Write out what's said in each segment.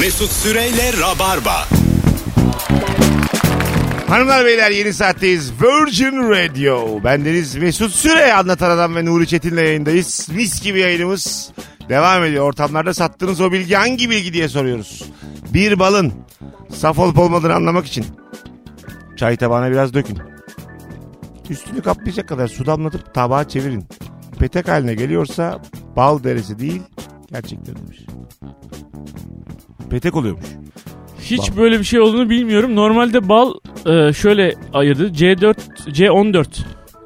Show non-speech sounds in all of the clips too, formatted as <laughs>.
Mesut Süreyle Rabarba. Hanımlar beyler yeni saatteyiz. Virgin Radio. Bendeniz Mesut Süre anlatan adam ve Nuri Çetin'le yayındayız. Mis gibi yayınımız devam ediyor. Ortamlarda sattığınız o bilgi hangi bilgi diye soruyoruz. Bir balın saf olup olmadığını anlamak için çay tabağına biraz dökün. Üstünü kaplayacak kadar su damlatıp tabağa çevirin. Petek haline geliyorsa bal deresi değil gerçekten demiş. Petek oluyormuş. Hiç Bal. böyle bir şey olduğunu bilmiyorum. Normalde bal e, şöyle ayırdı. C4, C14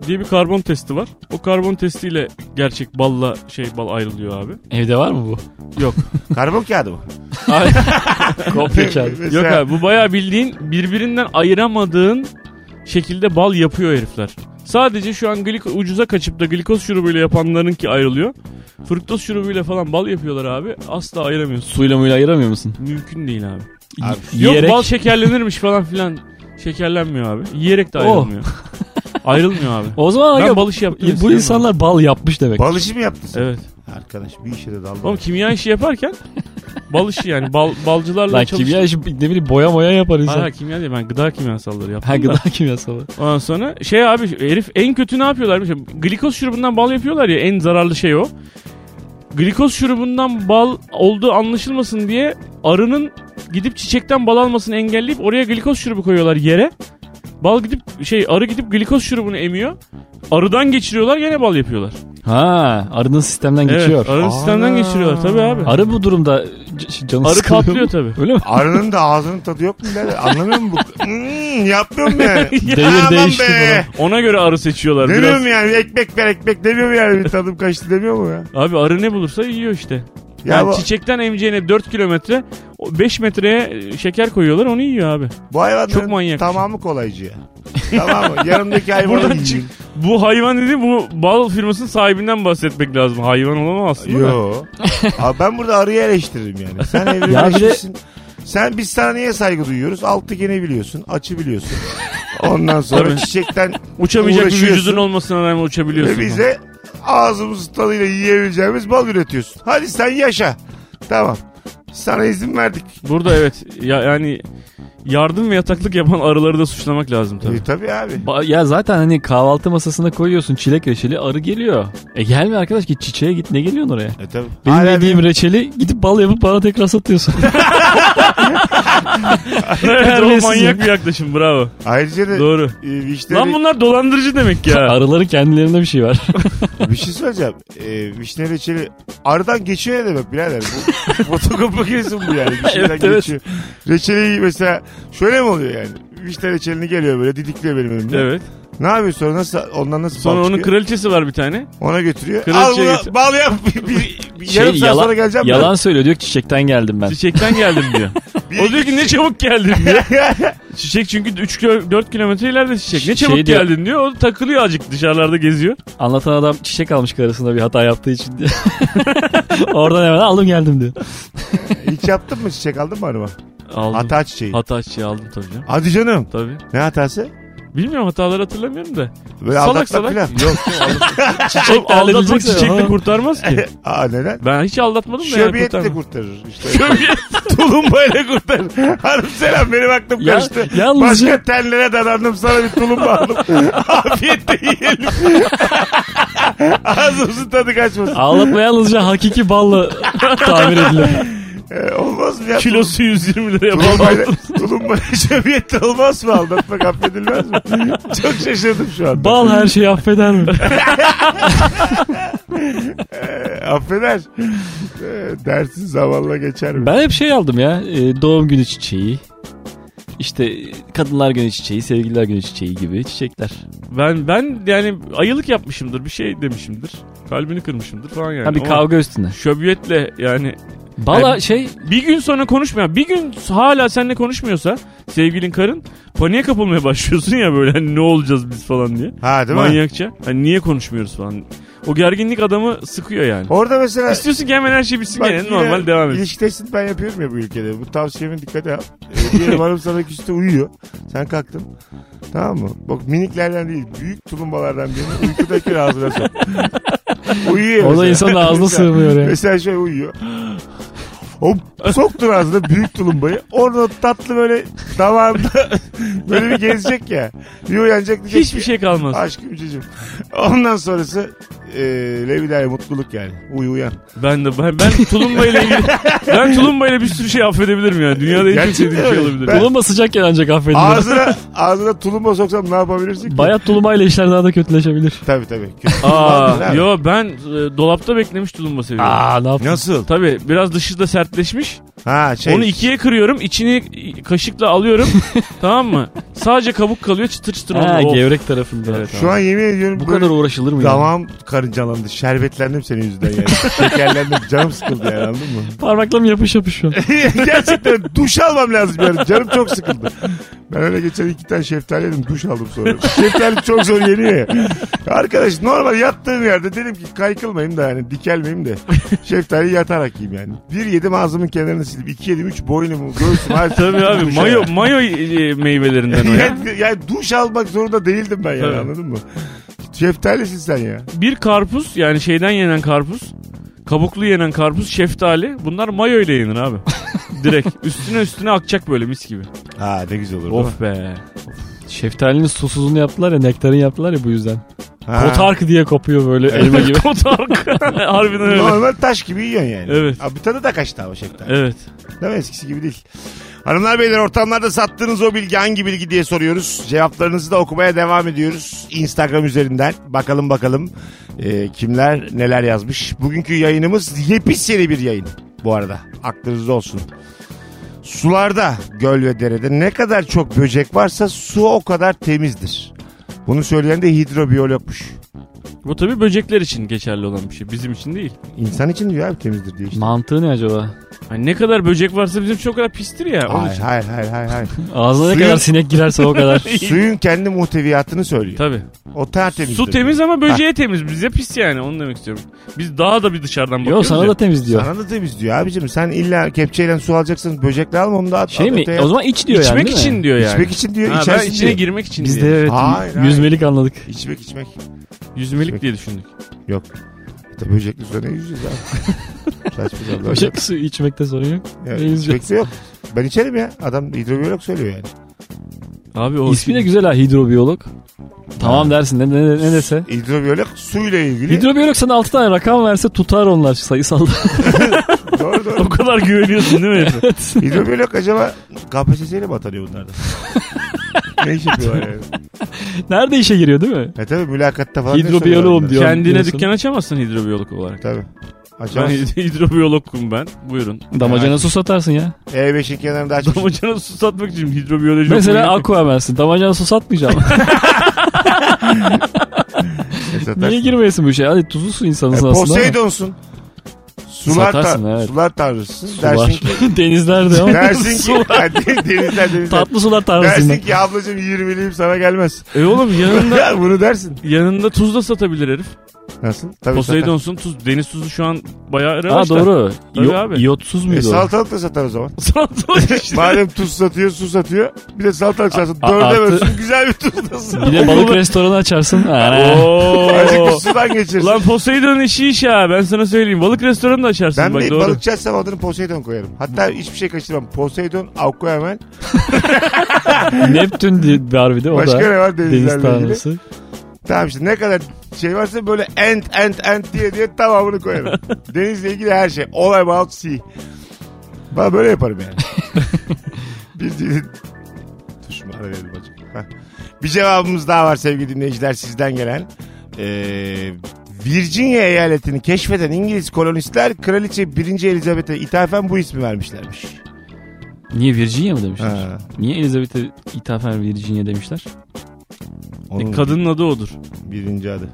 diye bir karbon testi var. O karbon testiyle gerçek balla şey bal ayrılıyor abi. Evde var mı bu? Yok. <laughs> Karbon kağıdı mı? Ay- <laughs> Kopya kağıdı. Yok Mesela- abi bu bayağı bildiğin birbirinden ayıramadığın şekilde bal yapıyor herifler. Sadece şu an gliko, ucuza kaçıp da glikoz şurubuyla yapanlarınki ayrılıyor. Fruktoz şurubuyla falan bal yapıyorlar abi. Asla ayıramıyorsun. Suyla muyla ayıramıyor musun? Mümkün değil abi. Abi, Yiyerek. Yok bal şekerlenirmiş falan filan. Şekerlenmiyor abi. Yiyerek de Oh. ayrılmıyor. Ayrılmıyor abi. O zaman Ben aga, bal işi yaptım. bu insanlar bal yapmış demek. Bal işi mi yaptın sen? Evet. Arkadaş bir işe de daldı. Oğlum kimya işi yaparken bal işi yani bal, balcılarla Lan çalıştım. kimya işi ne bileyim boya moya yapar insan. Ha, kimya değil ben gıda kimyasalları yaptım Ha da. gıda kimyasalı. <laughs> Ondan sonra şey abi herif en kötü ne yapıyorlar? Glikoz şurubundan bal yapıyorlar ya en zararlı şey o. Glikoz şurubundan bal olduğu anlaşılmasın diye arının gidip çiçekten bal almasını engelleyip oraya glikoz şurubu koyuyorlar yere. Bal gidip şey arı gidip glikoz şurubunu emiyor. Arıdan geçiriyorlar gene bal yapıyorlar. Ha arının sistemden geçiyor. Evet, arı sistemden geçiriyorlar tabii abi. Arı bu durumda c- canı Arı sıkılıyor mu? tabii. Öyle mi? Arının da ağzının tadı yok mu? birader? Anlamıyor musun? Bu? <laughs> Hmm, yapmıyorum yani. Devir Aman değişti be. Ona göre arı seçiyorlar. Demiyor Biraz... mu yani? Ekmek ver ekmek demiyor mu yani? Bir tadım kaçtı demiyor mu ya? Abi arı ne bulursa yiyor işte. Ya Yani bu, çiçekten emeceğine 4 kilometre 5 metreye şeker koyuyorlar onu yiyor abi. bu hayvanların çok manyak. tamamı kolaycı ya. Tamam mı? Yanımdaki hayvanı Buradan çık- Bu hayvan dedi bu bal firmasının sahibinden bahsetmek lazım. Hayvan olamaz aslında. da. Yo. Abi ben burada arıyı eleştiririm yani. Sen <laughs> evrimleşmişsin. Sen biz sana niye saygı duyuyoruz? Altı gene biliyorsun. Açı biliyorsun. Ondan sonra Tabii. çiçekten Uçamayacak bir vücudun olmasına rağmen uçabiliyorsun. ve bize ağzımız tadıyla yiyebileceğimiz bal üretiyorsun. Hadi sen yaşa. Tamam. Sana izin verdik. Burada evet ya, yani yardım ve yataklık yapan arıları da suçlamak lazım tabii. Tabii, tabii abi. Ba- Ya zaten hani kahvaltı masasına koyuyorsun çilek reçeli arı geliyor. E gelme arkadaş git çiçeğe git ne geliyorsun oraya? E tabii. Benim Hala yediğim reçeli gidip bal yapıp bana tekrar satıyorsun. <laughs> Terbiyesiz manyak bir yaklaşım bravo. Ayrıca da Doğru. e, vişne Lan bunlar dolandırıcı demek ya. Arıların kendilerinde bir şey var. <laughs> bir şey söyleyeceğim. E, vişne reçeli arıdan geçiyor ne demek birader? Bu <laughs> fotokopi makinesi bu yani? Bir şeyden Evet, evet. geçiyor. Reçeli mesela şöyle mi oluyor yani? Vişne reçelini geliyor böyle didikliyor benim önümde. evet. Ne yapıyor sonra nasıl ondan nasıl Sonra onun çıkıyor? kraliçesi var bir tane. Ona götürüyor. Kraliçeye Al bunu bal yap. <laughs> Bir, bir, bir Şey, yarım saat yalan- sonra geleceğim. ben. Yalan söylüyor diyor ki çiçekten geldim ben. Çiçekten geldim diyor. Bir- o diyor ki ne çabuk geldin diyor. <laughs> Çiçek çünkü 3 4 kilometre ileride çiçek. Ne Şey çabuk diyor- geldin diyor. O takılıyor azıcık dışarılarda geziyor. Anlatan adam çiçek almış karısına bir hata yaptığı için diye. <laughs> Oradan hemen aldım geldim diyor. <laughs> Hiç yaptın mı çiçek aldın mı arıma? Aldım. Hata çiçeği. Hata çiçeği aldım tabii canım. Hadi canım. Tabii. Ne hatası? Bilmiyorum hataları hatırlamıyorum da. Böyle salak salak. falan. Yok. <laughs> Çiçek aldatmak çiçekle kurtarmaz ki. <laughs> Aa neden? Ben hiç aldatmadım da yani Şöbiyet de kurtarmaz. kurtarır. İşte. <laughs> Tulumbayla kurtarır. Hanım selam benim aklım Ya- kaçtı. yalnızca- Başka tellere dadandım sana bir tulumba aldım. Afiyetle yiyelim. Ağzımızın tadı kaçmasın. Ağlatma yalnızca hakiki balla tamir edilir. Ee, olmaz mı ya? Kilosu 120 liraya Tulumbayla, tulumbayla <laughs> şöbiyette olmaz mı? Aldatmak affedilmez mi? <laughs> Çok şaşırdım şu anda. Bal her şeyi affeder mi? <laughs> Ee, affeder. Ee, dersin zamanla geçer mi? Ben hep şey aldım ya. e, doğum günü çiçeği. İşte kadınlar günü çiçeği, sevgililer günü çiçeği gibi çiçekler. Ben ben yani ayılık yapmışımdır. Bir şey demişimdir. Kalbini kırmışımdır falan yani. ha bir Ama kavga üstüne. Şöbiyetle yani Bala Yani- şey bir gün sonra konuşmuyor. Bir gün hala seninle konuşmuyorsa sevgilin karın paniğe kapılmaya başlıyorsun ya böyle hani ne olacağız biz falan diye. Ha değil mi? Manyakça. Hani niye konuşmuyoruz falan. O gerginlik adamı sıkıyor yani. Orada mesela İstiyorsun ki hemen her şey bitsin gene yine normal devam et. İlişki testini ben yapıyorum ya bu ülkede. Bu tavsiyeme dikkat et. Ee, diyelim <laughs> hanım sana küste uyuyor. Sen kalktın. Tamam mı? Bak miniklerden değil. Büyük tulumbalardan birini uykudaki ağzına sok. <laughs> uyuyor O da insanın ağzına sığmıyor ya. Mesela şey uyuyor. O soktun ağzına büyük tulumbayı. Orada tatlı böyle damağında <laughs> böyle bir gezecek ya. Bir uyanacak diyecek Hiçbir ki, şey kalmaz. Aşkım çocuğum. Ondan sonrası e, Levida'ya mutluluk yani. Uyu uyan. Ben de ben, ben tulumba ile ilgili <laughs> ben tulumba ile bir sürü şey affedebilirim yani. Dünyada en çok sevdiğim şey olabilir. Ben- Tulumba sıcakken ancak affedilir. Ağzına, ağzına tulumba soksam ne yapabilirsin ki? Bayat tulumayla işler daha da kötüleşebilir. Tabii tabii. Kötü tulumba Aa, yo ben e, dolapta beklemiş tulumba seviyorum. Aa ne yaptın? Nasıl? Tabii biraz dışı da sertleşmiş. Ha şey. Onu ikiye kırıyorum. içini kaşıkla alıyorum. <laughs> tamam mı? Sadece kabuk kalıyor çıtır çıtır Ha, oluyor. Of. gevrek tarafında. Evet, Şu an yemin ediyorum Bu böyle kadar uğraşılır mı ya? damağım karıncalandı. Şerbetlendim senin yüzünden yani. <laughs> Şekerlendim. Canım sıkıldı yani anladın mı? Parmaklarım yapış yapış şu an. <laughs> Gerçekten duş almam lazım yani. Canım çok sıkıldı. Ben öyle geçen iki tane şeftali yedim duş aldım sonra. şeftali çok zor yeniyor ya. Arkadaş normal yattığım yerde dedim ki kaykılmayayım da yani dikelmeyeyim de. Şeftali yatarak yiyeyim yani. Bir yedim ağzımın kenarını sildim. İki yedim üç boynumu göğsüm. her- <laughs> Tabii abi mayo, mayo e, meyvelerinden o ya. <laughs> yani, yani duş almak zorunda değildim ben yani Tabii. anladın mı? Şeftalisin sen ya. Bir karpuz yani şeyden yenen karpuz. Kabuklu yenen karpuz, şeftali. Bunlar mayo ile yenir abi. <laughs> Direkt. Üstüne üstüne akacak böyle mis gibi. Ha ne güzel olur. Of be. Şeftalinin susuzunu yaptılar ya nektarin yaptılar ya bu yüzden. Kotark diye kopuyor böyle elma gibi. <laughs> Kotark. <laughs> Harbiden öyle. Normal taş gibi yiyorsun yani. Evet. Abi tadı da kaçtı ama şeftali. Evet. Değil mi? Eskisi gibi değil. Hanımlar beyler ortamlarda sattığınız o bilgi hangi bilgi diye soruyoruz. Cevaplarınızı da okumaya devam ediyoruz. Instagram üzerinden. Bakalım bakalım e, kimler neler yazmış. Bugünkü yayınımız yepis yeni bir yayın bu arada. Aklınızda olsun. Sularda, göl ve derede ne kadar çok böcek varsa su o kadar temizdir. Bunu söyleyen de hidrobiyologmuş. Bu tabii böcekler için geçerli olan bir şey. Bizim için değil. İnsan için diyor abi temizdir diye işte. Mantığı ne acaba? Hani ne kadar böcek varsa bizim o kadar pistir ya. Onun Hayır için. hayır hayır hayır. hayır. <laughs> Ağzına ne kadar sinek girerse o kadar. <laughs> Suyun kendi muhteviyatını söylüyor. Tabii. O tertemiz. Su temiz ama böceğe temiz. Bize pis yani onu demek istiyorum. Biz daha da bir dışarıdan Yo bakıyoruz sana ya. da temiz diyor. Sana da temiz diyor abicim. Sen illa kepçeyle su alacaksın. Böcekle alma onu da at. Şey at mi? öteye. O zaman iç diyor yani İçmek değil mi? için diyor yani. İçmek için diyor. Ha, ben içersin içine diyor. girmek için Biz diye. de evet Hayır, hayır. yüzmelik anladık. İçmek içmek. Yüzmelik diye düşündük. Yok. İşte böcekli suda ne yüzeceğiz abi? <laughs> Saçma sapan. Böcek su içmekte sorun yok. Ya, Ne yüzeceğiz? içmekte yok. Ben içerim ya. Adam hidrobiyolog söylüyor yani. Abi o İsmi de güzel ha hidrobiyolog. Tamam dersin ne, ne, ne dese. Hidrobiyolog suyla ilgili. Hidrobiyolog sana 6 tane rakam verse tutar onlar sayısal. <laughs> doğru <laughs> o doğru. kadar güveniyorsun değil mi? Hidrobiyolog acaba KPSS'yle mi atanıyor bunlardan? Ne iş yapıyorlar yani? <laughs> Nerede işe giriyor değil mi? E tabi mülakatta falan. Hidrobiyoloğum diyor. Kendine diyorsun. dükkan açamazsın hidrobiyolog olarak. Tabi. Ben Açamazsın. <laughs> hidrobiyologum ben. Buyurun. Damacana su satarsın ya. E5'in kenarında açmış. Damacana su satmak için hidrobiyoloji Mesela okumayı- Aquaman'sin. Damacana su satmayacağım. <laughs> E. Niye girmeyesin bu işe? Hadi tuzlu su E, insanısın aslında. ama. Poseidon'sun. Sular, Satarsın, ta- evet. sular tanrısın. Sular. Dersin <laughs> ki, Denizlerde ama. dersin ki denizler denizler. Tatlı sular tanrısından. Dersin ki ablacığım 20'liyim sana gelmez. E oğlum yanında <laughs> Bunu dersin. yanında tuz da satabilir herif. Nasıl? Tabii Poseidon'sun tuz. Deniz tuzu şu an bayağı Aa revaçta. doğru. Tabii İyo- abi. İyotsuz. E, muydu o? salatalık da satar o zaman. <laughs> Salatalık işte. Madem tuz satıyor, su satıyor. Bir de salatalık satsın. A- Dörde artı- bölsün. Güzel bir tuzlasın. Bir de balık restoranı açarsın. <laughs> Ha. Azıcık bir Oo. sudan geçirsin. Ulan Poseidon'un işi iş ha ben sana söyleyeyim. Balık restoranı da açarsın ben bak bir doğru. balıkçı açsam adını Poseidon koyarım. Hatta hiçbir şey kaçırmam. Poseidon, Aquaman. <laughs> Neptün diye var bir de o Başka da. ne var Deniz denizlerle ilgili? tanrısı. Tamam işte ne kadar şey varsa böyle ent ent ent diye diye tamamını koyarım. <laughs> Denizle ilgili her şey. All about sea. Ben böyle yaparım yani. <laughs> bir şunu ara verelim hacım. Heh. Bir cevabımız daha var sevgili dinleyiciler sizden gelen. Ee, Virginia eyaletini keşfeden İngiliz kolonistler Kraliçe 1. Elizabeth'e ithafen bu ismi vermişlermiş. Niye Virginia mı demişler? Ha, Niye Elizabeth'e ithafen Virginia demişler? Onun E, kadının adı odur. birinci adı.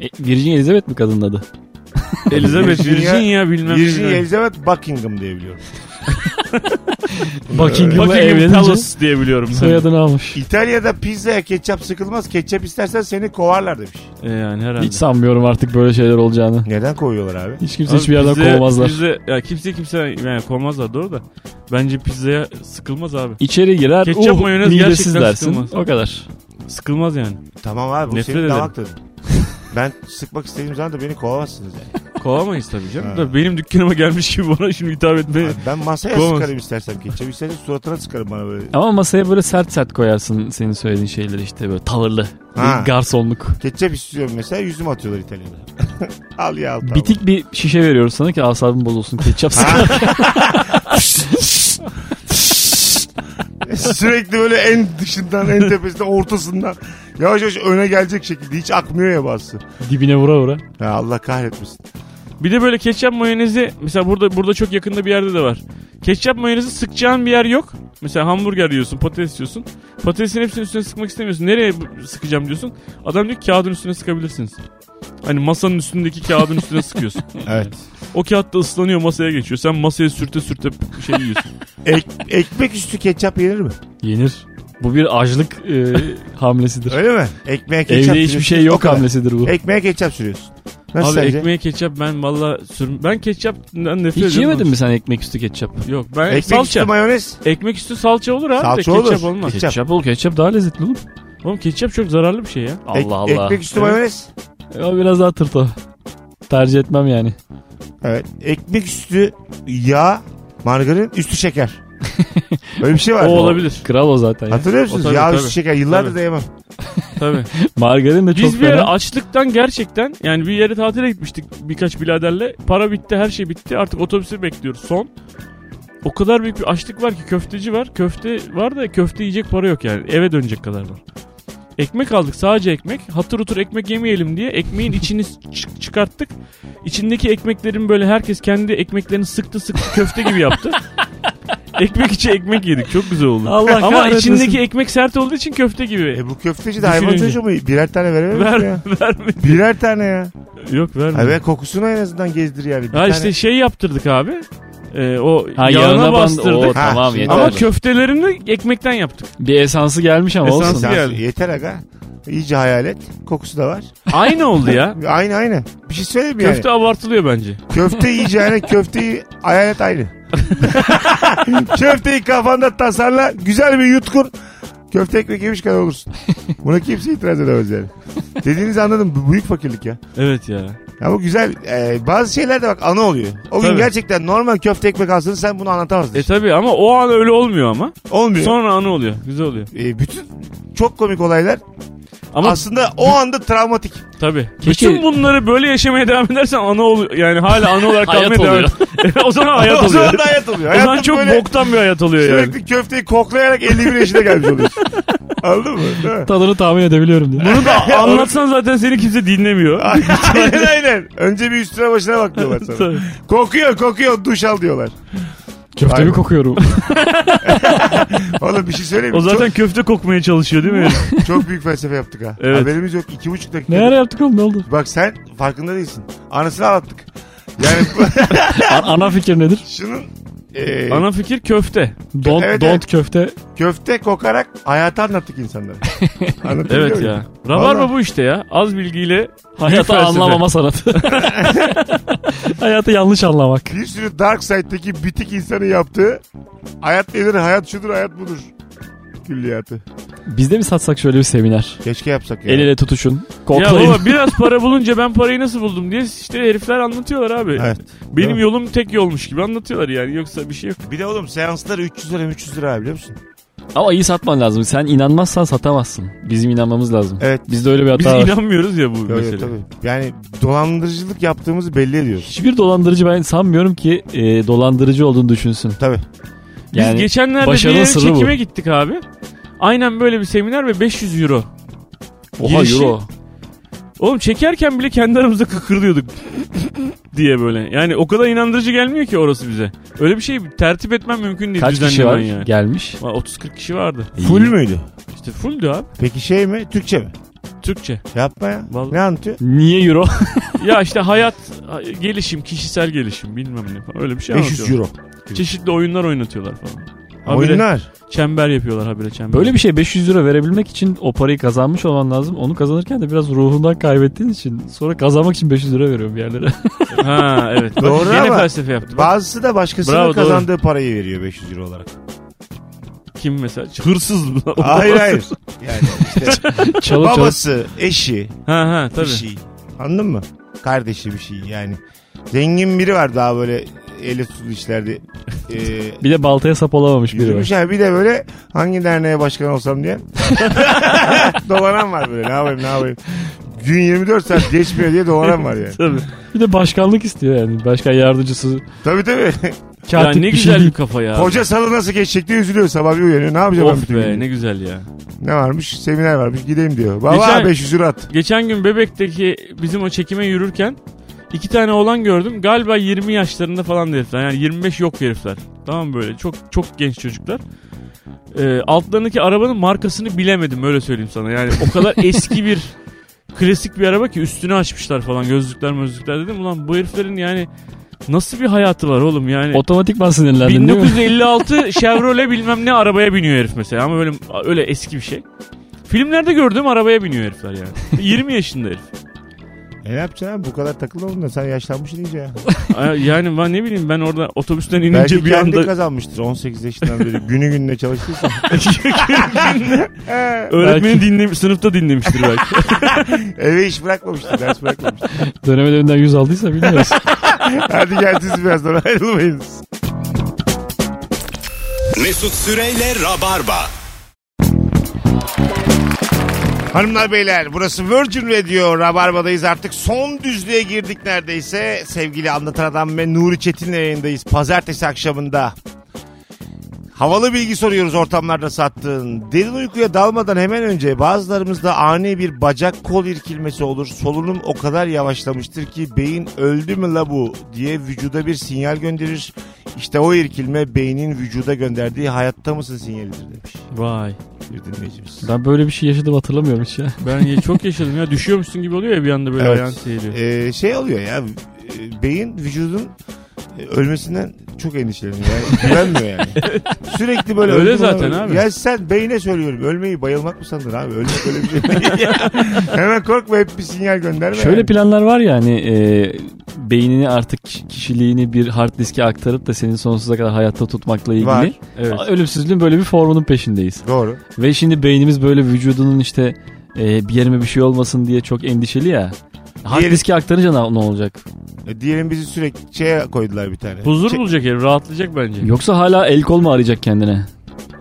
E, Virginia Elizabeth mi kadının adı? Elizabeth Virginia- Virginia bilmem Virginia ne. Elizabeth Buckingham diye biliyorum. Buckingham'la <laughs> Buckingham evlenince Palace diye biliyorum. soyadını almış. İtalya'da pizzaya ketçap sıkılmaz. Ketçap istersen seni kovarlar demiş. E, yani herhalde. Hiç sanmıyorum artık böyle şeyler olacağını. Neden koyuyorlar abi? Hiç kimse Abi hiçbir yerden pizza- kovmazlar. pizza- ya kimse kimse yani kovmazlar doğru da. Bence pizzaya sıkılmaz abi. İçeri girer, Ketçap, uh, mayonez midesiz gerçekten dersin. sıkılmaz. O kadar. Sıkılmaz yani. Tamam abi bu Nefret senin ederim. damak tadın. <laughs> ben sıkmak istediğim zaman da beni kovamazsınız yani. <laughs> Kovamayız tabii canım. Ha. Da benim dükkanıma gelmiş gibi bana şimdi hitap etmeye. Abi ben masaya Kovamaz. sıkarım istersem ketçap. İstersen suratına sıkarım bana böyle. Ama masaya böyle sert sert koyarsın senin söylediğin şeyleri işte böyle tavırlı. Ha. Garsonluk. Ketçap istiyorum mesela yüzüme atıyorlar İtalya'da. <laughs> al ya al tamam. Bitik bir şişe veriyoruz sana ki asabın bozulsun ketçap sıkar. <laughs> Sürekli böyle en dışından en tepesinden ortasından yavaş yavaş öne gelecek şekilde hiç akmıyor ya bazısı. Dibine vura vura. Ya Allah kahretmesin. Bir de böyle ketçap mayonezi mesela burada burada çok yakında bir yerde de var. Ketçap mayonezi sıkacağın bir yer yok. Mesela hamburger yiyorsun, patates yiyorsun. Patatesin hepsini üstüne sıkmak istemiyorsun. Nereye sıkacağım diyorsun. Adam diyor ki kağıdın üstüne sıkabilirsiniz. Hani masanın üstündeki kağıdın üstüne sıkıyorsun. <laughs> Evet. O kağıt da ıslanıyor masaya geçiyor. Sen masaya sürte sürte şey yiyorsun. Ek- ekmek üstü ketçap yenir mi? Yenir. Bu bir açlık e, hamlesidir. Öyle mi? Ekmeğe ketçap Evde hiçbir sürüyorsun, şey o yok kadar. hamlesidir bu. Ekmeğe ketçap sürüyorsun. Nasıl Abi sence? ekmeğe ketçap ben valla sür... Ben ketçaptan nefret Hiç ediyorum. yemedin mi sen ekmek üstü ketçap? Yok ben Ekmek salça. üstü mayonez. Ekmek üstü salça olur abi Salça de ketçap olur. olmaz. Ketçap. Ketçap ol ketçap daha lezzetli olur. Oğlum ketçap çok zararlı bir şey ya. Allah Ek- Allah. Ekmek üstü Evet. mayonez. O biraz daha tırt o. Tercih etmem yani. Evet. Ekmek üstü yağ, margarin, üstü şeker. <laughs> Böyle bir şey var. O olabilir. Kral o zaten ya. Hatırlıyor musunuz? O tabii, şeker. Yıllardır da yemem. Tabii. <laughs> Margarin de çok Biz bir ara fena. açlıktan gerçekten yani bir yere tatile gitmiştik birkaç biraderle. Para bitti her şey bitti artık otobüsü bekliyoruz son. O kadar büyük bir açlık var ki köfteci var. Köfte var da köfte yiyecek para yok yani. Eve dönecek kadar var. Ekmek aldık sadece ekmek. Hatır otur ekmek yemeyelim diye ekmeğin içini <laughs> çıkarttık. İçindeki ekmeklerin böyle herkes kendi ekmeklerini sıktı sıktı köfte gibi yaptı. Ekmek içi ekmek yedik. Çok güzel oldu. Allah Ama kahretmesin. içindeki ekmek sert olduğu için köfte gibi. E bu köfteci de hayvan Düşününce. çocuğu mu? Birer tane verememiş mi Ver, ya? <laughs> verme. Birer tane ya. Yok verme. Evet kokusunu en azından gezdir yani. Bir Ha tane- işte şey yaptırdık abi. Ee, o Ha, yağına, yağına band- bastırdık. O, Ha, tamam şimdi yeter. Ama köftelerini ekmekten yaptık. Bir esansı gelmiş ama Esansı olsun. Geldi. Yeter aga. İyice hayal et. Kokusu da var. Aynı oldu ya. <laughs> Aynı aynı. Bir şey söyleyeyim mi Köfte yani? abartılıyor bence. Köfte yiyeceğine <laughs> köfteyi hayal et aynı. <laughs> köfteyi kafanda tasarla. Güzel bir yutkun. Köfte ekmek yemiş kadar olursun. Buna kimse itiraz edemez yani. Dediğinizi anladım. Bu büyük fakirlik ya. Evet ya. Ama güzel. Ee, bazı şeyler de bak anı oluyor. O gün Tabii. gerçekten normal köfte ekmek alsın sen bunu anlatamazdın. E tabi ama o an öyle olmuyor ama. Olmuyor. Sonra anı oluyor. Güzel oluyor. Ee, bütün çok komik olaylar Ama aslında o anda travmatik. tabi. Peki- Bütün bunları böyle yaşamaya devam edersen anı oluyor. Yani hala anı olarak <laughs> Hayat kalmaya devam oluyor. <laughs> o zaman hayat <laughs> o oluyor. zaman da hayat oluyor. O zaman çok böyle boktan bir hayat oluyor yani. sürekli köfteyi koklayarak 51 yaşına gelmiş oluyorsun. Anladın mı? Tadını tahmin edebiliyorum diye. Bunu da anlatsan zaten seni kimse dinlemiyor. aynen aynen. Önce bir üstüne başına bak diyorlar sana. Tabii. kokuyor kokuyor duş al diyorlar. Köfte mi kokuyorum? <laughs> Oğlum bir şey söyleyeyim mi? O zaten köfte kokmaya çalışıyor değil mi? çok, <laughs> çok büyük felsefe yaptık ha. Evet. Haberimiz yok. iki buçuk dakika. ne ara yaptık oğlum ne oldu? Bak sen farkında değilsin. Anısını anlattık. Yani <laughs> ana fikir nedir? şunun e, Ana fikir köfte. Don't, Evet, don't evet. köfte. köfte kokarak hayatı anlattık insanlara. <laughs> Anlatabiliyor Evet muyum? ya. Rabarba Vallahi. bu işte ya. Az bilgiyle Hayatı felsefe. anlamama sanatı. <laughs> Hayatı yanlış anlamak. Bir sürü Dark Side'daki bitik insanın yaptığı hayat nedir, hayat şudur, hayat budur. Külliyatı. Biz de mi satsak şöyle bir seminer? Keşke yapsak ya. El ele tutuşun. Ya Koklayın. baba biraz <laughs> para bulunca ben parayı nasıl buldum diye işte herifler anlatıyorlar abi. Evet. Benim Değil yolum tek yolmuş gibi anlatıyorlar yani yoksa bir şey yok. Bir de oğlum seanslar 300 lira 300 lira abi, biliyor musun? Ama iyi satman lazım. Sen inanmazsan satamazsın. Bizim inanmamız lazım. Evet. Bizde öyle bir Biz hata var. inanmıyoruz ya bu Yok, mesele. tabii. Yani dolandırıcılık yaptığımızı belli ediyoruz. Hiçbir dolandırıcı ben sanmıyorum ki e, dolandırıcı olduğunu düşünsün. Tabii. Biz Yani geçenlerde bir yere çekime bu. gittik abi. Aynen böyle bir seminer ve 500 euro. Oha girişi- euro. Oğlum çekerken bile kendi aramızda kıkırdıyorduk <laughs> diye böyle. Yani o kadar inandırıcı gelmiyor ki orası bize. Öyle bir şey tertip etmem mümkün değil. Kaç kişi var Yani. gelmiş? Va- 30-40 kişi vardı. Full müydü? İşte fulldü abi. Peki şey mi? Türkçe mi? Türkçe. Yapma ya. Vallahi. Ne anlatıyor? Niye euro? <laughs> ya işte hayat, gelişim, kişisel gelişim bilmem ne falan. Öyle bir şey 500 anlatıyorlar. euro. Çeşitli oyunlar oynatıyorlar falan. Habire Oyunlar. çember yapıyorlar habire çember. Böyle bir şey 500 euro verebilmek için o parayı kazanmış olman lazım. Onu kazanırken de biraz ruhundan kaybettiğin için sonra kazanmak için 500 lira veriyorum bir yerlere. Ha evet. Bak, Doğru Yine ama felsefe yaptı. Bak, Bazısı da başkasının Bravo, doğru. kazandığı parayı veriyor 500 euro olarak. Kim mesela? Hırsız mı? <laughs> hayır hayır. Yani işte <laughs> çalıp babası, eşi, Ha ha bir tabii. şey. Anladın mı? Kardeşi bir şey yani. Zengin biri var daha böyle eli tutulu işlerde. <laughs> Ee, Bir de baltaya sap olamamış biri var. Yürümüş yani bir de böyle hangi derneğe başkan olsam diye. dolanan var böyle ne yapayım ne yapayım. Gün 24 saat geçmiyor diye dolanan var yani. Tabii. Bir de başkanlık istiyor yani. Başkan yardımcısı. Tabii tabii. Ya Katip ne bir güzel şey bir kafa ya. Koca salı nasıl geçecek diye üzülüyor. Sabah bir uyanıyor. Ne yapacağım ben Of bütün be gün? ne güzel ya. Ne varmış? Seminer varmış. Gideyim diyor. Baba Geçen- 500 lira at. Geçen gün Bebek'teki bizim o çekime yürürken iki tane oğlan gördüm. Galiba 20 yaşlarında falan herifler. Yani 25 yok herifler. Tamam böyle çok çok genç çocuklar. Ee, altlarındaki arabanın markasını bilemedim öyle söyleyeyim sana. Yani o kadar <laughs> eski bir klasik bir araba ki üstünü açmışlar falan gözlükler gözlükler dedim. Ulan bu heriflerin yani nasıl bir hayatı var oğlum yani. Otomatikman sinirlendin değil mi? 1956 <laughs> Chevrolet bilmem ne arabaya biniyor herif mesela ama böyle öyle eski bir şey. Filmlerde gördüğüm arabaya biniyor herifler yani. <laughs> 20 yaşında herif. E ne yapacaksın abi? Bu kadar takılma da sen yaşlanmışsın iyice <laughs> ya. Yani ben ne bileyim ben orada otobüsten inince Belki bir kendi anda kazanmıştır 18 yaşından beri. Günü gününe çalıştıysa. öğretmeni dinlemiş, sınıfta dinlemiştir belki. Eve iş bırakmamıştır. Ders bırakmamıştır. Dönem ödevinden 100 aldıysa bilmiyoruz. <laughs> Hadi gel siz birazdan ayrılmayınız. Mesut Süreyle Rabarba. Hanımlar beyler burası Virgin Radio Rabarba'dayız artık son düzlüğe girdik neredeyse sevgili Anlatan Adam ve Nuri Çetin'le yayındayız pazartesi akşamında Havalı bilgi soruyoruz ortamlarda sattığın. Derin uykuya dalmadan hemen önce bazılarımızda ani bir bacak kol irkilmesi olur. Solunum o kadar yavaşlamıştır ki beyin öldü mü la bu diye vücuda bir sinyal gönderir. İşte o irkilme beynin vücuda gönderdiği hayatta mısın sinyalidir demiş Vay. bir dinleyicimiz. ben böyle bir şey yaşadım hatırlamıyorum hiç ya. <laughs> Ben çok yaşadım ya düşüyormuşsun gibi oluyor ya bir anda böyle Evet. ayağın seyiriyor. Ee, şey oluyor ya e, beyin vücudun ölmesinden çok endişeleniyor. Yani güvenmiyor yani. <laughs> Sürekli böyle Öyle öldüm zaten abi. Ya sen beyine söylüyorum. Ölmeyi bayılmak mı sandın abi? Ölmek öyle bir şey değil. <laughs> Hemen korkma hep bir sinyal gönderme. Şöyle yani. planlar var ya hani e, beynini artık kişiliğini bir hard diske aktarıp da seni sonsuza kadar hayatta tutmakla ilgili. Var. Evet. Ölümsüzlüğün böyle bir formunun peşindeyiz. Doğru. Ve şimdi beynimiz böyle vücudunun işte e, bir yerime bir şey olmasın diye çok endişeli ya. Hard Diğeri- diske aktarınca ne, ne olacak? E, diyelim bizi sürekli şeye koydular bir tane. Huzur Çek- bulacak herif rahatlayacak bence. Yoksa hala el kol mu arayacak kendine?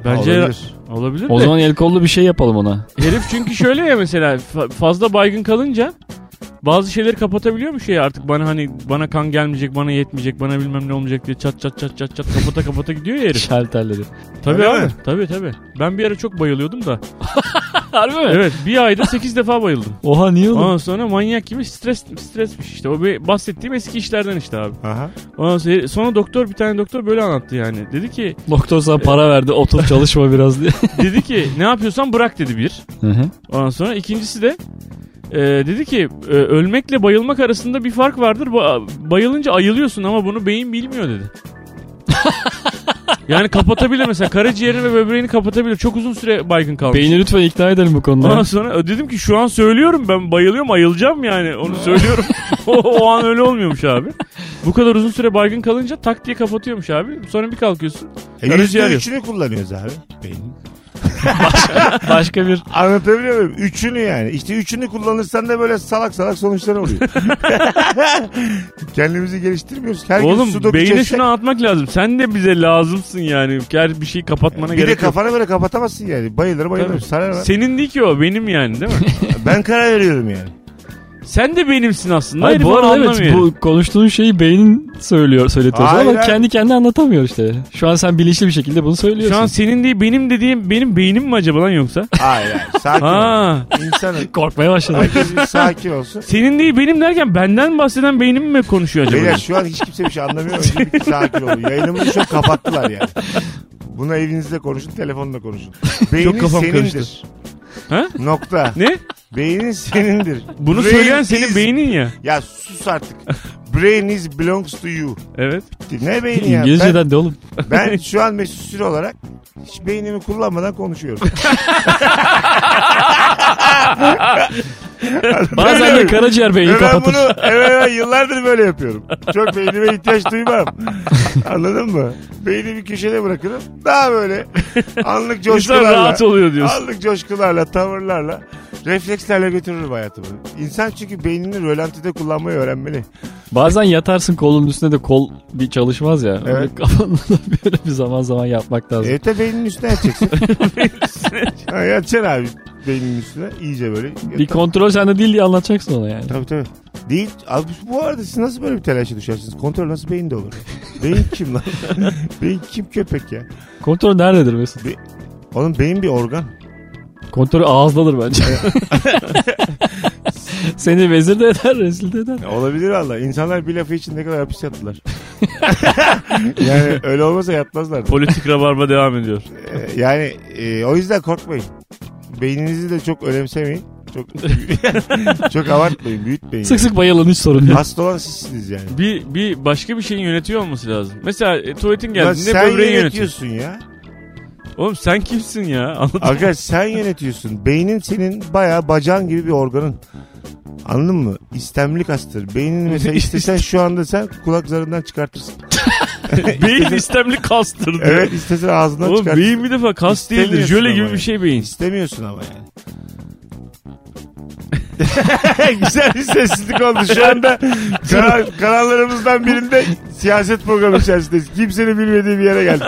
Bence Olabilir. olabilir O de. zaman el kollu bir şey yapalım ona. Herif çünkü şöyle ya mesela fa- fazla baygın kalınca bazı şeyleri kapatabiliyormuş ya artık bana hani bana kan gelmeyecek bana yetmeyecek bana bilmem ne olmayacak diye çat çat çat çat çat kapata kapata gidiyor ya herif. <laughs> Şalterleri. Tabii Öyle abi mi? tabii tabii. Ben bir ara çok bayılıyordum da. <laughs> Harbi mi? Evet bir ayda 8 defa bayıldım. Oha niye oğlum? Ondan sonra manyak gibi stres stresmiş işte. O bir bahsettiğim eski işlerden işte abi. Aha. Ondan sonra, sonra doktor bir tane doktor böyle anlattı yani. Dedi ki Doktor sana para verdi otur çalışma biraz diye. <laughs> dedi ki ne yapıyorsan bırak dedi bir. Hı hı. Ondan sonra ikincisi de e, dedi ki e, ölmekle bayılmak arasında bir fark vardır. Ba- bayılınca ayılıyorsun ama bunu beyin bilmiyor dedi. <laughs> yani kapatabilir mesela karaciğerini ve böbreğini kapatabilir. Çok uzun süre baygın kalmış. Beyni lütfen ikna edelim bu konuda. Ondan sonra dedim ki şu an söylüyorum ben bayılıyorum ayılacağım yani onu söylüyorum. <laughs> o, o an öyle olmuyormuş abi. Bu kadar uzun süre baygın kalınca tak diye kapatıyormuş abi. Sonra bir kalkıyorsun. E, Karaciğer yüzde yok. üçünü kullanıyoruz abi. Beynin. Başka bir Anlatabiliyor muyum? Üçünü yani. İşte üçünü kullanırsan da böyle salak salak sonuçlar oluyor. <laughs> Kendimizi geliştirmiyoruz. Her gün Oğlum sudoku beyne çözsek- şunu anlatmak lazım. Sen de bize lazımsın yani. Her bir şey kapatmana Bir de gerek yok. kafana böyle kapatamazsın yani. Bayılır bayılır. Sarar. Senin değil ki o benim yani değil mi? Ben karar veriyorum yani. Sen de benimsin aslında. Hayır, bu arada evet bu konuştuğun şeyi beynin söylüyor söyletiyorsun Hayır, ama hayır. kendi kendine anlatamıyor işte. Şu an sen bilinçli bir şekilde bunu söylüyorsun. Şu an senin değil benim dediğim benim beynim mi acaba lan yoksa? <laughs> Hayır hayır. Sakin ol. Ha. İnsanın korkmaya başladım. herkes bir sakin olsun. Senin değil benim derken benden bahseden beynim mi konuşuyor acaba? Beyler şu an hiç kimse bir şey anlamıyor. Önce bir sakin olun. Yayınımızı çok kapattılar yani. Bunu evinizde konuşun, telefonla konuşun. Beynin kafam senindir. karıştı. Ha? Nokta. Ne? Beynin senindir. <laughs> Bunu Brain söyleyen senin is- beynin ya. Ya sus artık. Brain is belongs to you. Evet. Ne beyni ya? Ben, İngilizceden de oğlum. ben <laughs> şu an Mesut Süre olarak hiç beynimi kullanmadan konuşuyorum. <laughs> Bazen de karaciğer beyni Ve ben kapatır. bunu evet, evet, yıllardır böyle yapıyorum. Çok beynime ihtiyaç duymam. Anladın mı? Beyni bir köşede bırakırım. Daha böyle anlık İnsan coşkularla. rahat oluyor diyorsun. Anlık coşkularla, tavırlarla reflekslerle götürür hayatımı. İnsan çünkü beynini rölantide kullanmayı öğrenmeli. Bazen yatarsın kolun üstüne de kol bir çalışmaz ya. Evet. Öyle kafanı da böyle bir zaman zaman yapmak lazım. Evet de beynin üstüne yatacaksın. ha, <laughs> <laughs> yatacaksın abi beynin üstüne iyice böyle. Bir kontrol sende değil diye anlatacaksın ona yani. Tabii tabii. Değil. Abi bu arada siz nasıl böyle bir telaşa düşersiniz? Kontrol nasıl beyinde olur? beyin kim lan? <laughs> beyin kim köpek ya? Kontrol nerededir Mesut? Oğlum beyin bir organ. Kontrolü ağızdadır bence. <laughs> Seni vezir de eder, rezil de eder. Olabilir valla. İnsanlar bir lafı için ne kadar hapis yattılar. <laughs> yani öyle olmasa yatmazlar. Politik rabarba devam ediyor. Ee, yani e, o yüzden korkmayın. Beyninizi de çok önemsemeyin. Çok <laughs> çok abartmayın, büyütmeyin. Sık sık bayılın hiç sorun yok. Hasta olan sizsiniz yani. Bir, bir başka bir şeyin yönetiyor olması lazım. Mesela e, tuvaletin geldiğinde sen böbreği yönetiyor. yönetiyorsun ya. Oğlum sen kimsin ya? <laughs> Anladın mı? Aga sen yönetiyorsun. Beynin senin bayağı bacağın gibi bir organın. Anladın mı? İstemli kastır. Beynini mesela <laughs> istesen şu anda sen kulak zarından çıkartırsın. <laughs> Beyin istemli kastır diyor. Evet istesen ağzından Oğlum çıkartırsın. beyin bir defa kas değildir. İstemiyorsun Jöle ama gibi yani. bir şey beyin. İstemiyorsun ama yani. <laughs> Güzel bir sessizlik oldu. Şu anda kanal, kanallarımızdan birinde siyaset programı içerisindeyiz. Kimsenin bilmediği bir yere geldik.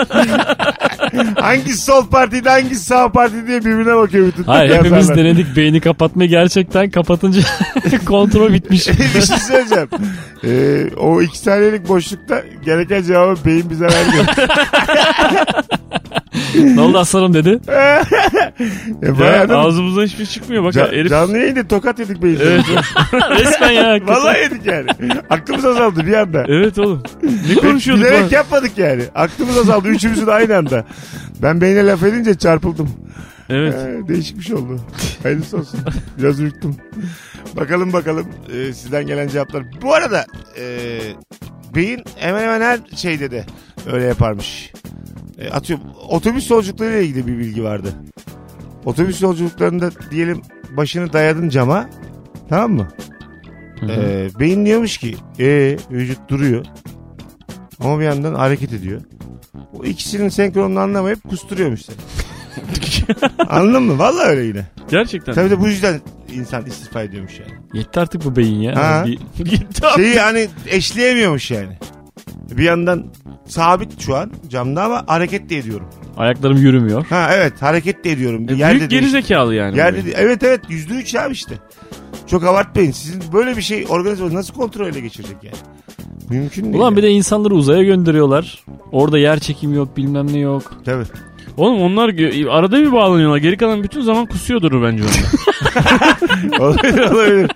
<laughs> hangisi sol partiydi hangisi sağ parti diye birbirine bakıyor bütün Hayır hepimiz yazarlar. denedik beyni kapatmayı gerçekten kapatınca <laughs> kontrol bitmiş. <laughs> bir şey söyleyeceğim. Ee, o iki saniyelik boşlukta gereken cevabı beyin bize vermiyor. ne oldu aslanım dedi. e, bayağı Ya, da- ağzımızdan hiçbir şey çıkmıyor. Bak Ca- herif Canlı yayında tokat yedik beyin. Evet. Resmen ya. hakikaten. Vallahi yedik yani. Aklımız azaldı bir anda. Evet oğlum. Ne konuşuyorduk Bilerek lan? yapmadık yani. Aklımız azaldı. Üçümüzün aynı anda. Ben beyne laf edince çarpıldım. Evet. Ee, değişik bir şey oldu. Hayırlısı olsun. Biraz ürktüm. bakalım bakalım e, sizden gelen cevaplar. Bu arada e, beyin hemen hemen her şeyde de öyle yaparmış. E, atıyorum otobüs yolculuklarıyla ilgili bir bilgi vardı. Otobüs yolculuklarında diyelim başını dayadın cama tamam mı? Ee, beyin diyormuş ki ee, vücut duruyor ama bir yandan hareket ediyor. O ikisinin senkronunu anlamayıp kusturuyormuş seni. <laughs> Anladın mı? Vallahi öyle yine. Gerçekten. Tabii de bu yüzden insan istifa ediyormuş yani. Yetti artık bu beyin ya. Ha. Bir- <laughs> Gitti abi. Şeyi hani eşleyemiyormuş yani. Bir yandan sabit şu an camda ama hareket de ediyorum. ayaklarım yürümüyor. Ha evet hareket de ediyorum. E, Yerde Büyük geri zekalı yani. Yerde de- evet evet yüzde üç abi işte. Çok abartmayın. Sizin böyle bir şey organizasyon nasıl kontrol ele geçirecek yani? Mümkün değil. Ulan bir de insanları uzaya gönderiyorlar. Orada yer çekimi yok bilmem ne yok. Tabii. Oğlum onlar gö- arada bir bağlanıyorlar. Geri kalan bütün zaman kusuyordur bence onlar. <laughs> olabilir olabilir.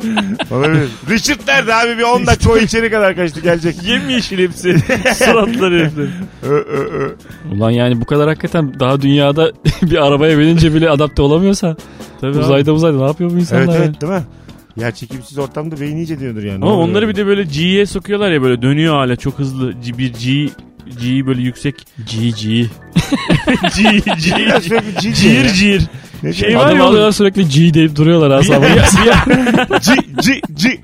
olabilir. Richard nerede abi bir 10 dakika o içeri kadar kaçtı gelecek. Yemyeşil hepsi. <laughs> Suratları herifler. Ö, ö, ö. Ulan yani bu kadar hakikaten daha dünyada <laughs> bir arabaya binince bile adapte olamıyorsa Tabii abi. uzayda uzayda ne yapıyor bu insanlar? Evet evet değil mi? Yer çekimsiz ortamda beyin iyice diyordur yani. Ama onları bir de böyle G'ye sokuyorlar ya böyle dönüyor hala çok hızlı. G- Bir G G böyle yüksek. G G <laughs> sürekli cin Cir cir. Ne Şey var ya alıyorlar sürekli G deyip duruyorlar asabı. C, C, C.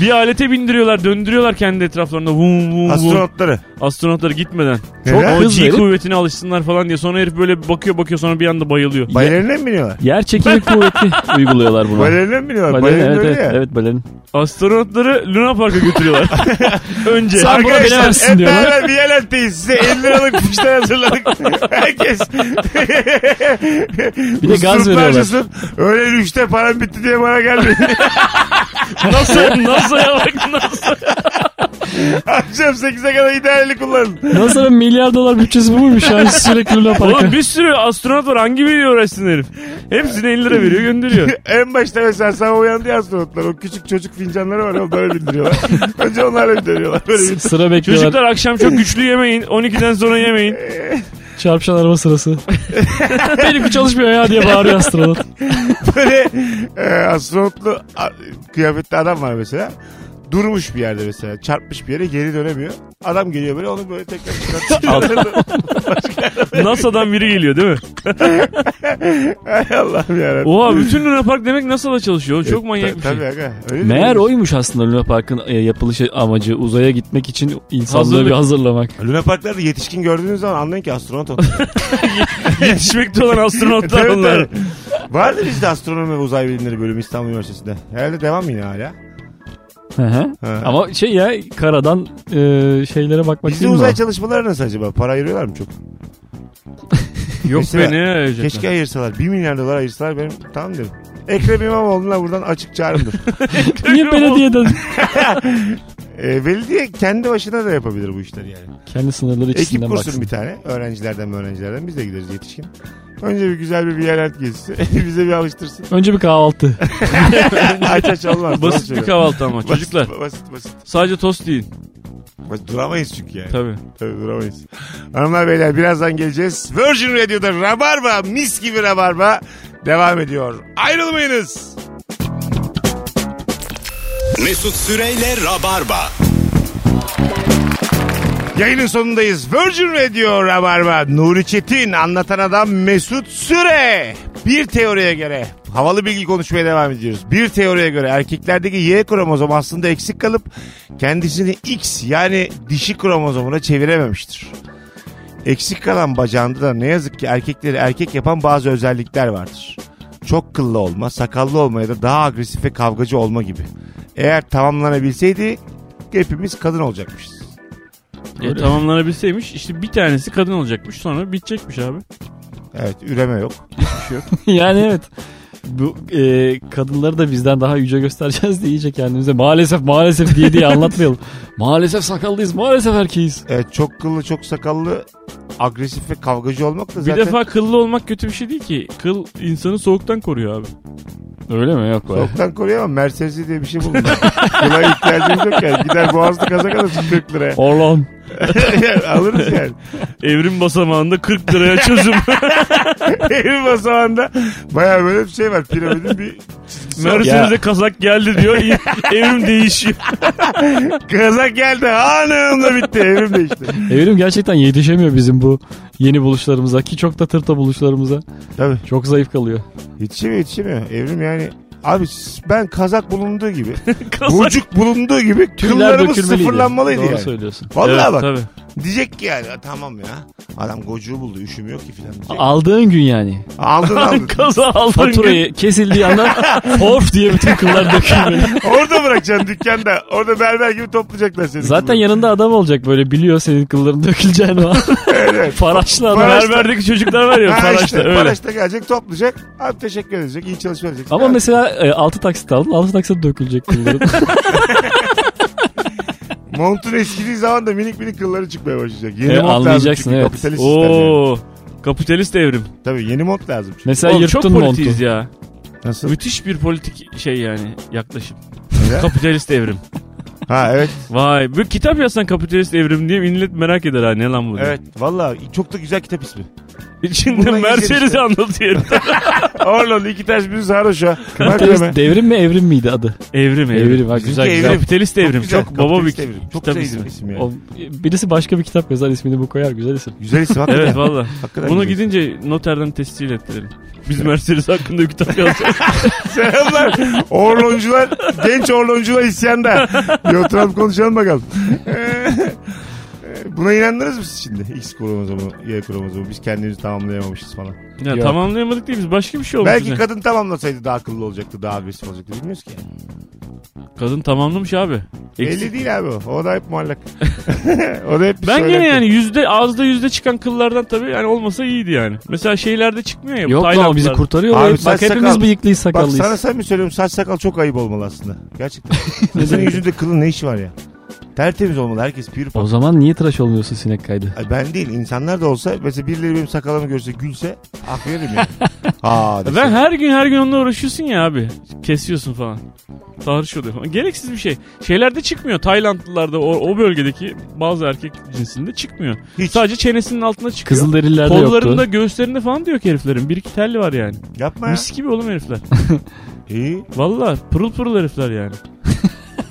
Bir alete bindiriyorlar, döndürüyorlar kendi etraflarında. Vum vum vum. Astronotları. Astronotları gitmeden. Çok o hızlı G kuvvetine alışsınlar falan diye. Sonra herif böyle bakıyor bakıyor sonra bir anda bayılıyor. Balerine mi biniyorlar? Yer çekimi <laughs> kuvveti uyguluyorlar buna. Balerine mi biniyorlar? Balerin, Balerin evet, öyle evet, ya. evet balerin. Astronotları Luna Park'a götürüyorlar. <laughs> Önce. Sen buna Arkadaşlar bilemezsin hep diyorlar. beraber. Size 50 liralık fişler hazırladık. <laughs> Herkes. Bir de gaz veriyorlar. Öyle rüşte param bitti diye bana gelmeyin. <laughs> Nasıl? NASA'ya bak nasıl? Akşam 8'e kadar idealini kullanın. NASA'nın milyar dolar bütçesi bu muymuş yani sürekli Park'a? Oğlum bir sürü astronot var. Hangi biriyle uğraşsın herif? Hepsine 50 lira veriyor gönderiyor. <laughs> en başta mesela sabah uyandı ya astronotlar. O küçük çocuk fincanları var. Onlara bindiriyorlar. <laughs> Önce onlarla bindiriyorlar. Böyle bir Sıra bekliyorlar. Çocuklar akşam çok güçlü yemeyin. 12'den sonra yemeyin. Çarpışan araba sırası. <laughs> Benimki çalışmıyor ya diye bağırıyor astronot. böyle e, astronotlu a, kıyafetli adam var mesela. Durmuş bir yerde mesela. Çarpmış bir yere geri dönemiyor. Adam geliyor böyle onu böyle tekrar çıkartıyor. <laughs> NASA'dan biri geliyor değil mi? <laughs> Hay Allah'ım yarabbim. Oha bütün Luna Park demek NASA'da çalışıyor. Çok manyak bir şey. Tabii aga. Öyle Meğer oymuş aslında Luna Park'ın e, yapılış amacı uzaya gitmek için insanlığı Hazırlık. bir hazırlamak. Luna Park'larda yetişkin gördüğünüz zaman anlayın ki astronot. <laughs> Yetişmekte olan astronotlar onlar. Vardı bizde astronomi ve uzay bilimleri bölümü İstanbul Üniversitesi'nde. Herhalde devam yine hala. Hı hı. Ama şey ya karadan e, şeylere bakmak Bizde değil mi uzay o? çalışmaları nasıl acaba? Para ayırıyorlar mı çok? <laughs> Yok Mesela be ne ayıracaklar? Keşke ayırsalar. 1 milyar dolar ayırsalar benim tamam derim. Ekrem İmamoğlu'na buradan açık çağrımdır. <laughs> Niye belediyeden? <laughs> e, belediye kendi başına da yapabilir bu işleri yani. Kendi sınırları Ekip içinden kursun baksın. bir tane. Öğrencilerden mi öğrencilerden biz de gideriz yetişkin. Önce bir güzel bir viyalet gezisi. <laughs> Bize bir alıştırsın. Önce bir kahvaltı. <laughs> aç aç olmaz. Basit bir kahvaltı ama Basit, çocuklar. Basit basit. Sadece tost yiyin. Duramayız çünkü yani. Tabii. Tabii duramayız. Hanımlar beyler birazdan geleceğiz. Virgin Radio'da Rabarba mis gibi Rabarba devam ediyor. Ayrılmayınız. Mesut Süreyle Rabarba. Yayının sonundayız. Virgin Radio Rabarba. Nuri Çetin anlatan adam Mesut Süre. Bir teoriye göre havalı bilgi konuşmaya devam ediyoruz. Bir teoriye göre erkeklerdeki Y kromozom aslında eksik kalıp kendisini X yani dişi kromozomuna çevirememiştir. Eksik kalan bacağında da ne yazık ki erkekleri erkek yapan bazı özellikler vardır. Çok kıllı olma, sakallı olma ya da daha agresif ve kavgacı olma gibi. Eğer tamamlanabilseydi hepimiz kadın olacakmışız. E, tamamlanabilseymiş işte bir tanesi kadın olacakmış sonra bitecekmiş abi. Evet üreme yok. <laughs> yani evet. Bu e, kadınları da bizden daha yüce göstereceğiz diye iyice kendimize maalesef maalesef diye diye anlatmayalım. <laughs> maalesef sakallıyız maalesef erkeğiz. Evet çok kıllı çok sakallı agresif ve kavgacı olmak da Bir zaten defa kıllı olmak kötü bir şey değil ki. Kıl insanı soğuktan koruyor abi. Öyle mi yok be. soğuktan koruyor ama Mercedes'i diye bir şey buldum. Kıla ihtiyacımız yok yani. Gider boğazlı kazak alırsın 40 liraya. Orlan. <laughs> Alırız yani. Evrim basamağında 40 liraya çözüm. <laughs> Evin basamağında baya böyle bir şey var. Piramidin bir çizgisi var. Mercedes'e kazak geldi diyor. Evrim değişiyor. <laughs> Kazak geldi anında bitti. Evrim değişti. Evrim gerçekten yetişemiyor bizim bu <laughs> yeni buluşlarımıza ki çok da tırta buluşlarımıza. Tabii. Çok zayıf kalıyor. Yetişemiyor yetişemiyor. Evrim yani Abi ben kazak bulunduğu gibi, <laughs> Kazak. burcuk bulunduğu gibi Tüyler kıllarımız dökülmeliydi. sıfırlanmalıydı Doğru yani. söylüyorsun. Vallahi Evet, bak. tabii. Diyecek ki yani tamam ya. Adam gocuğu buldu üşümüyor ki filan diyecek. Aldığın gün yani. Aldın aldın. <laughs> Kaza aldın. Faturayı kesildiği anda <laughs> of diye bütün kıllar dökülmeli. <laughs> Orada bırakacaksın dükkanda. Orada berber gibi toplayacaklar seni. Zaten yanında adam olacak böyle biliyor senin kılların döküleceğini. Evet. Faraşlı adam. Faraş- Berberdeki çocuklar var ya Ha Faraş'ta işte, öyle. Faraş'ta gelecek toplayacak. Abi teşekkür edecek. iyi çalışma edecek. Ama Ya, mesela e, 6 taksit aldın. 6 taksit dökülecek kılların. Montun eskidiği zaman da minik minik kılları çıkmaya başlayacak. Yeni E, mont lazım anlayacaksın, çünkü evet. kapitalist sistem yani. Oo. Kapitalist evrim. Tabii yeni mont lazım çünkü. mesela Oğlum çok yırttın montu. politiyiz ya. Nasıl? Müthiş bir politik şey yani yaklaşım. Neden? Kapitalist evrim. ha evet. Vay. Bir kitap yazsan kapitalist evrim diye millet merak eder ha ne lan bu diye. Evet. Valla çok da güzel kitap ismi. Mercedes'i geçeriz. anlatıyor. <laughs> Orlan iki ters bir sarhoş ha. Bak devrim mi evrim miydi adı? evrim evrim. Evrim, bak, güzel evrim. güzel. Kapitalist evrim. Çok, güzel, baba bir evrim. Çok kitap ismi. isim yani. O, birisi başka bir kitap yazar ismini bu koyar güzel isim. Güzel isim hakikaten. Evet valla. Bunu gidince noterden tescil ettirelim. Biz Mercedes hakkında bir kitap yazacağız. <laughs> Selamlar. Orloncular, genç orloncular isyanda. Bir oturalım konuşalım bakalım. Buna inandınız mı siz şimdi? X kromozomu, Y kromozomu. Biz kendimizi tamamlayamamışız falan. ya Yok. tamamlayamadık değil biz başka bir şey olmuş. Belki bize. kadın tamamlasaydı daha akıllı olacaktı, daha agresif olacaktı. Bilmiyoruz ki. Kadın tamamlamış abi. Eksik. Belli değil abi o. O da hep muallak. <laughs> o da hep bir Ben söylenti. gene yani yüzde ağızda yüzde çıkan kıllardan tabii yani olmasa iyiydi yani. Mesela şeylerde çıkmıyor ya. bu Yok lan o bizi kurtarıyor. Abi Bak saç hepimiz sakal- bıyıklıyız Bak sakallıyız. sana sen mi söylüyorum saç sakal çok ayıp olmalı aslında. Gerçekten. <laughs> İnsanın yüzünde kılın ne işi var ya? Tertemiz olmalı herkes pür O zaman niye tıraş olmuyorsun sinek kaydı? Ay ben değil insanlar da olsa mesela birileri benim sakalımı görse gülse hak veririm yani. <laughs> Dese. Ben her gün her gün onunla uğraşıyorsun ya abi. Kesiyorsun falan. Tahriş oluyor falan. Gereksiz bir şey. Şeylerde çıkmıyor. Taylandlılarda o, o bölgedeki bazı erkek cinsinde çıkmıyor. Hiç. Sadece çenesinin altına çıkıyor. Kızılderililerde Kollarında yoktu. göğüslerinde falan diyor ki heriflerin. Bir iki telli var yani. Yapma ya. Mis gibi oğlum herifler. <laughs> İyi. Valla pırıl pırıl herifler yani.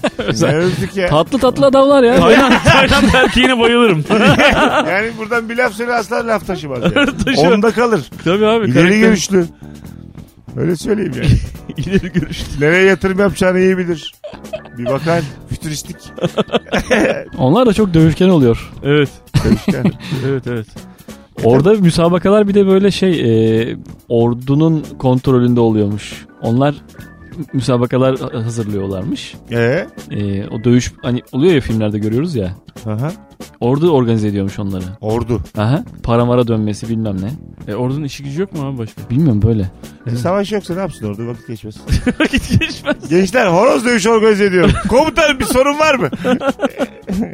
<laughs> Ne övdük ya. Tatlı tatlı adamlar ya. Tayland, Tayland erkeğine bayılırım. <laughs> yani buradan bir laf söyle asla laf taşımaz yani. Taşır. Onda kalır. Tabii abi. İleri karakter- görüşlü. Öyle söyleyeyim yani. <laughs> İleri görüşlü. Nereye yatırım yapacağını iyi bilir. Bir bakar. Fütüristik. Onlar da çok dövüşken oluyor. Evet. Görüşken. Evet evet. Orada müsabakalar bir de böyle şey e, ordunun kontrolünde oluyormuş. Onlar müsabakalar ha- hazırlıyorlarmış. Ee? E, o dövüş hani oluyor ya filmlerde görüyoruz ya. Aha. Orada organize ediyormuş onları. Ordu. Aha. Paramara dönmesi bilmem ne. E oradan işi gücü yok mu abi başka? Bilmiyorum böyle. E, Savaş yoksa ne yapsın orada vakit geçmez. <laughs> Vakit geçmez. Gençler horoz dövüşü organize ediyorum. Komutanım bir sorun var mı? <laughs>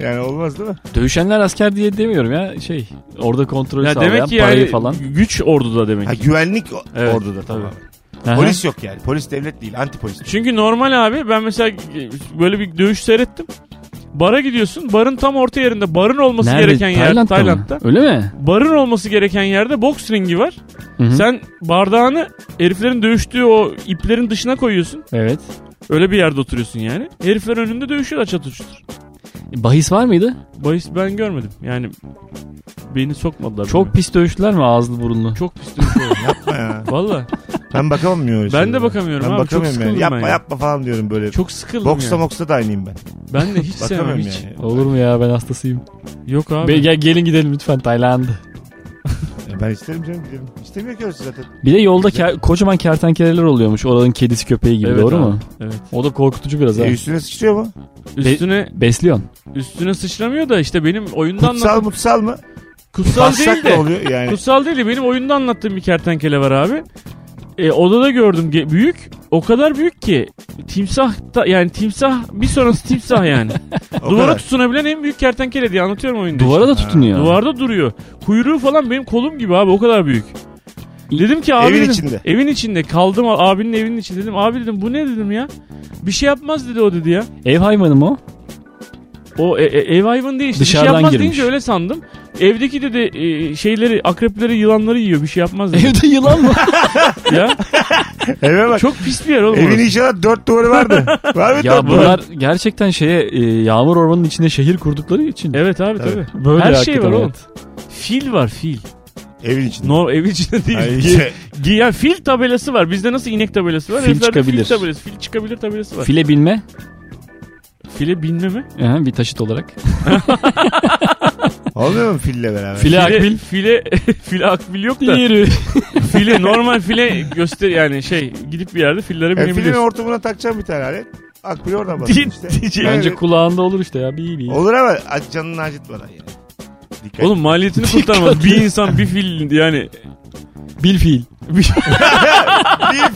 yani olmaz değil mi? Dövüşenler asker diye demiyorum ya şey orada kontrol Ya sağlayan demek ki parayı yani falan. güç orduda demek. Ha, güvenlik orduda tamam. Aha. Polis yok yani. Polis devlet değil. Anti polis. Çünkü normal abi ben mesela böyle bir dövüş seyrettim. Bara gidiyorsun. Barın tam orta yerinde. Barın olması Nerede? gereken yer Tayland'da, Tayland'da. mı? Öyle mi? Barın olması gereken yerde boks ringi var. Hı hı. Sen bardağını heriflerin dövüştüğü o iplerin dışına koyuyorsun. Evet. Öyle bir yerde oturuyorsun yani. Herifler önünde dövüşüyorlar çatır çutur. Bahis var mıydı? Bahis ben görmedim. Yani beni sokmadılar. Çok bile. pis dövüştüler mi ağızlı burunlu? çok pis dövüşüyorlar. <laughs> Yapma ya. Valla Ben bakamıyorum Ben de bakamıyorum ben abi, çok bakamıyorum yani. sıkıldım Yapma ben ya. yapma falan diyorum böyle. çok sıkıldım Boksta ya. moksta da aynıyım ben. Ben de hiç sevmem hiç. yani. Olur mu ya ben hastasıyım. Yok abi. Be- gel, gelin gidelim lütfen Tayland. Ben isterim canım gidelim. İstemiyor ki orası zaten. Bir de yolda ker- kocaman kertenkeleler oluyormuş. Oranın kedisi köpeği gibi Evet doğru abi, mu? Evet. O da korkutucu biraz ha. E üstüne sıçrıyor mu? Üstüne Besliyorsun. üstüne sıçramıyor da işte benim oyunda Kutsal anlattığım mutsal mı? kutsal Bassak değil de oluyor yani? kutsal değil de benim oyunda anlattığım bir kertenkele var abi. E, odada gördüm ge- büyük. O kadar büyük ki timsah da, yani timsah bir sonrası timsah yani. <laughs> Duvara kadar. tutunabilen en büyük kertenkele diye anlatıyorum oyunda. Duvara da işte. tutunuyor. Duvarda duruyor. Kuyruğu falan benim kolum gibi abi o kadar büyük. Dedim ki abi Evin dedim, içinde. Evin içinde kaldım abinin evinin içinde dedim abi dedim bu ne dedim ya. Bir şey yapmaz dedi o dedi ya. Ev hayvanı mı o? O e- e- ev hayvanı değil işte. bir şey Dışarıdan yapmaz girmiş. deyince öyle sandım. Evdeki de de e, şeyleri akrepleri yılanları yiyor bir şey yapmaz dedi. Evde yılan mı? <laughs> ya Eve bak. çok pis bir yer oğlum Evin orası. inşallah dört duvarı vardı. <laughs> Var mı ya dört duvarı? bunlar gerçekten şeye e, yağmur ormanının içinde şehir kurdukları için. Evet abi Tabii. tabii. Böyle Her şey var oğlum. Fil var fil. Evin içinde. No evin içinde değil. Ay, ge- yani fil tabelası var. Bizde nasıl inek tabelası var? Fil Heriflerde çıkabilir. Fil tabelası. Fil çıkabilir tabelası var. File binme File binme mi? Aha, bir taşıt olarak. <laughs> Olmuyor mu fille beraber? File akbil. file, <laughs> file akbil yok da. Diğeri. <laughs> file normal file göster yani şey gidip bir yerde fillere E, filin binebiliyorsun. ortamına takacağım bir tane alet. Akbil oradan basın işte. diyeceğim. Bence kulağında olur işte ya. Bir bir. Olur ama ac- canını acıtmadan yani. Dikkat. Oğlum maliyetini kurtarmaz. bir insan bir fil yani. Bil fiil. <laughs> bir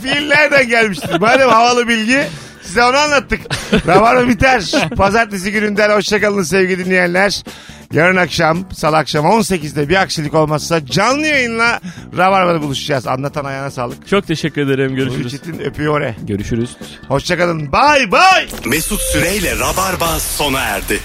fiil nereden gelmiştir? Madem havalı bilgi size onu anlattık. Rabarba biter. Pazartesi gününden hoşçakalın sevgili dinleyenler. Yarın akşam salı akşam 18'de bir aksilik olmazsa canlı yayınla Rabarba'da buluşacağız. Anlatan ayağına sağlık. Çok teşekkür ederim. Görüşürüz. Çetin öpüyor. oraya. Görüşürüz. Hoşçakalın. Bay bay. Mesut Süreyle Rabarba sona erdi.